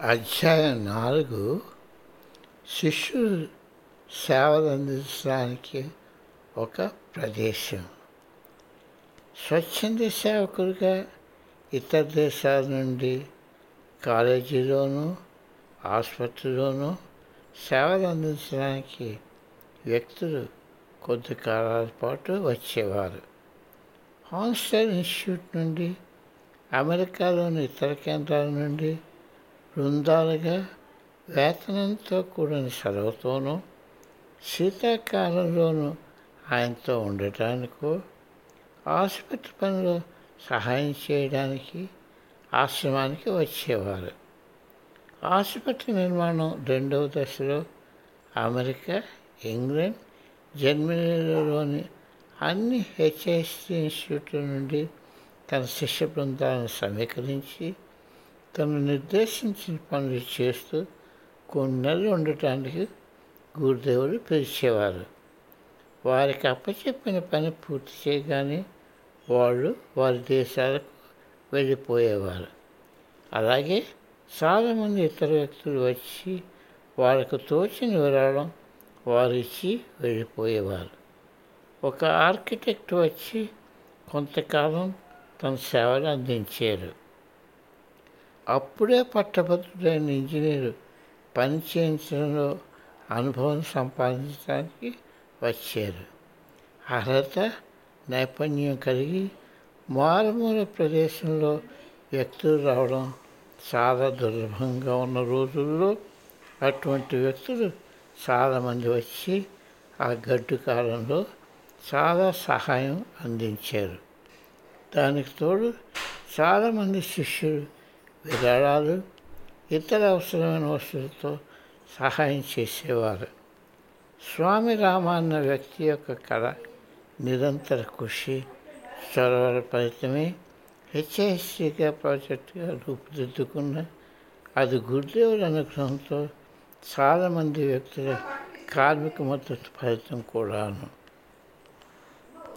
అధ్యాయం నాలుగు శిష్యులు సేవలు అందించడానికి ఒక ప్రదేశం. స్వచ్ఛంద సేవకులుగా ఇతర దేశాల నుండి కాలేజీలోనూ ఆసుపత్రిలోనూ సేవలు అందించడానికి వ్యక్తులు కొద్ది కాలాల పాటు వచ్చేవారు. హాన్స్టర్ ఇన్స్టిట్యూట్ నుండి అమెరికాలోని ఇతర కేంద్రాల నుండి బృందాలుగా వేతనంతో కూడిన సెలవుతోనూ శీతాకాలంలోనూ ఆయనతో ఉండటానికో ఆసుపత్రి పనిలో సహాయం చేయడానికి ఆశ్రమానికి వచ్చేవారు. ఆసుపత్రి నిర్మాణం రెండవ దశలో అమెరికా ఇంగ్లాండ్ జర్మనీలోని అన్ని హెచ్ఐసి ఇన్స్టిట్యూట్ల నుండి తన శిష్య బృందాలను సమీకరించి తను నిర్దేశించిన పనులు చేస్తూ కొన్ని నెలలు ఉండటానికి గురుదేవుడు పిలిచేవారు. వారికి అప్పచెప్పిన పని పూర్తి చేయగానే వాళ్ళు వారి దేశాలకు వెళ్ళిపోయేవారు. అలాగే చాలామంది ఇతర వ్యక్తులు వచ్చి వాళ్ళకు తోచిన విరాళం వారు ఇచ్చి వెళ్ళిపోయేవారు. ఒక ఆర్కిటెక్ట్ వచ్చి కొంతకాలం తన సేవలు అందించారు. అప్పుడే పట్టభద్రుడైన ఇంజనీరు పని చేయించడంలో అనుభవం సంపాదించడానికి వచ్చారు. అర్హత నైపుణ్యం కలిగి మారుమూల ప్రదేశంలో వ్యక్తులు రావడం చాలా దుర్లభంగా ఉన్న రోజుల్లో అటువంటి వ్యక్తులు చాలామంది వచ్చి ఆ గడ్డు కాలంలో చాలా సహాయం అందించారు. దానికి తోడు చాలామంది శిష్యులు విరాళాలు ఇతర అవసరమైన వస్తువులతో సహాయం చేసేవారు. స్వామి రామ అన్న వ్యక్తి యొక్క కళ నిరంతర కృషి చొరవల ఫలితమే. హెచ్ఐసిగా ప్రాజెక్టుగా రూపుదిద్దుకున్న అది గురుదేవుల అనుగ్రహంతో చాలామంది వ్యక్తుల కార్మిక మద్దతు ఫలితం కూడాను.